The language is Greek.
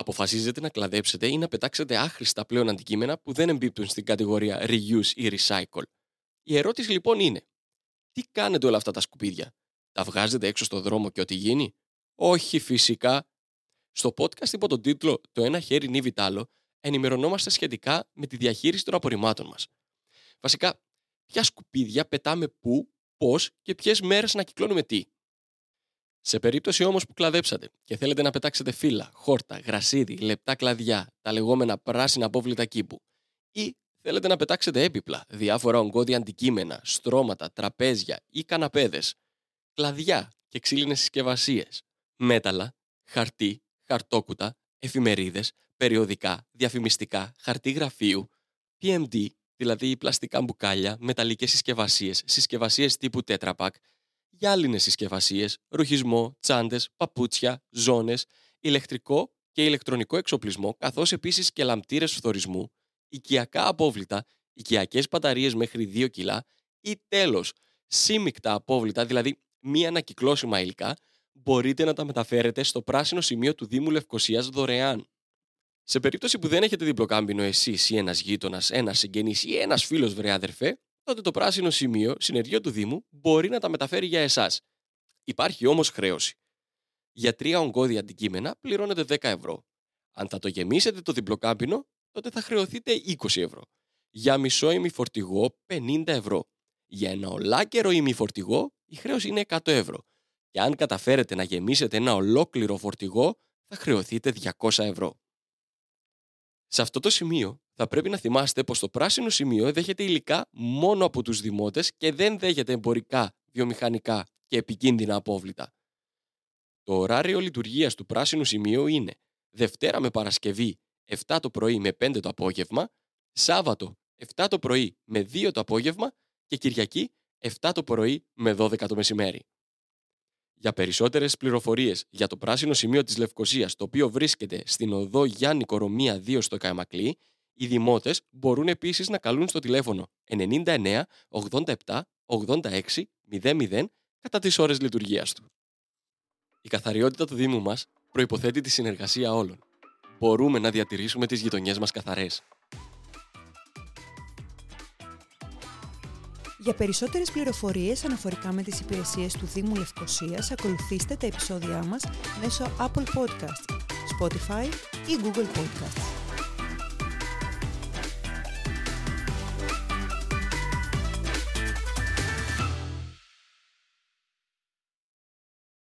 Αποφασίζετε να κλαδέψετε ή να πετάξετε άχρηστα πλέον αντικείμενα που δεν εμπίπτουν στην κατηγορία reuse ή recycle. Η ερώτηση λοιπόν είναι, τι κάνετε όλα αυτά τα σκουπίδια, τα βγάζετε έξω στο δρόμο και ό,τι γίνει; Όχι φυσικά. Στο podcast υπό τον τίτλο «Το ένα χέρι νύβει τ' άλλο» ενημερωνόμαστε σχετικά με τη διαχείριση των απορριμμάτων μας. Βασικά, ποια σκουπίδια πετάμε πού, πώς και ποιες μέρες να κυκλώνουμε τι. Σε περίπτωση όμως που κλαδέψατε και θέλετε να πετάξετε φύλλα, χόρτα, γρασίδι, λεπτά κλαδιά, τα λεγόμενα πράσινα απόβλητα κήπου, ή θέλετε να πετάξετε έπιπλα, διάφορα ογκώδια αντικείμενα, στρώματα, τραπέζια ή καναπέδες, κλαδιά και ξύλινες συσκευασίες, μέταλλα, χαρτί, χαρτόκουτα, εφημερίδες, περιοδικά, διαφημιστικά, χαρτί γραφείου, PMD, δηλαδή πλαστικά μπουκάλια, μεταλλικές συσκευασίες, συσκευασίες τύπου Tetra γυάλινε συσκευασίες, ρουχισμό, τσάντες, παπούτσια, ζώνες, ηλεκτρικό και ηλεκτρονικό εξοπλισμό, καθώς επίσης και λαμπτήρες φθορισμού, οικιακά απόβλητα, οικιακές μπαταρίες μέχρι 2 κιλά ή τέλος, σύμμικτα απόβλητα, δηλαδή μη ανακυκλώσιμα υλικά, μπορείτε να τα μεταφέρετε στο πράσινο σημείο του Δήμου Λευκοσίας δωρεάν. Σε περίπτωση που δεν έχετε διπλοκάμπινο εσείς ή ένας γείτονας, ένας συγγενής ή ένας φίλος βρε αδερφέ, τότε το πράσινο σημείο, συνεργείο του Δήμου, μπορεί να τα μεταφέρει για εσάς. Υπάρχει όμως χρέωση. Για τρία ογκώδια αντικείμενα πληρώνετε 10 ευρώ. Αν θα το γεμίσετε το διπλοκάμπινο, τότε θα χρεωθείτε 20 ευρώ. Για μισό ημιφορτηγό 50 ευρώ. Για ένα ολάκερο ημιφορτηγό η χρέωση είναι 100 ευρώ. Και αν καταφέρετε να γεμίσετε ένα ολόκληρο φορτηγό, θα χρεωθείτε 200 ευρώ. Σε αυτό το σημείο θα πρέπει να θυμάστε πως το πράσινο σημείο δέχεται υλικά μόνο από τους δημότες και δεν δέχεται εμπορικά, βιομηχανικά και επικίνδυνα απόβλητα. Το ωράριο λειτουργίας του πράσινου σημείου είναι Δευτέρα με Παρασκευή 7 το πρωί με 5 το απόγευμα, Σάββατο 7 το πρωί με 2 το απόγευμα και Κυριακή 7 το πρωί με 12 το μεσημέρι. Για περισσότερες πληροφορίες για το πράσινο σημείο της Λευκοσίας, το οποίο βρίσκεται στην οδό Γιάννη Κορομία 2 στο Καϊμακλή, οι δημότες μπορούν επίσης να καλούν στο τηλέφωνο 99 87 86 00 κατά τις ώρες λειτουργίας του. Η καθαριότητα του Δήμου μας προποθέτει τη συνεργασία όλων. Μπορούμε να διατηρήσουμε τις γειτονιές μας καθαρές. Για περισσότερες πληροφορίες αναφορικά με τις υπηρεσίες του Δήμου Λευκοσίας, ακολουθήστε τα επεισόδια μας μέσω Apple Podcasts, Spotify ή Google Podcasts.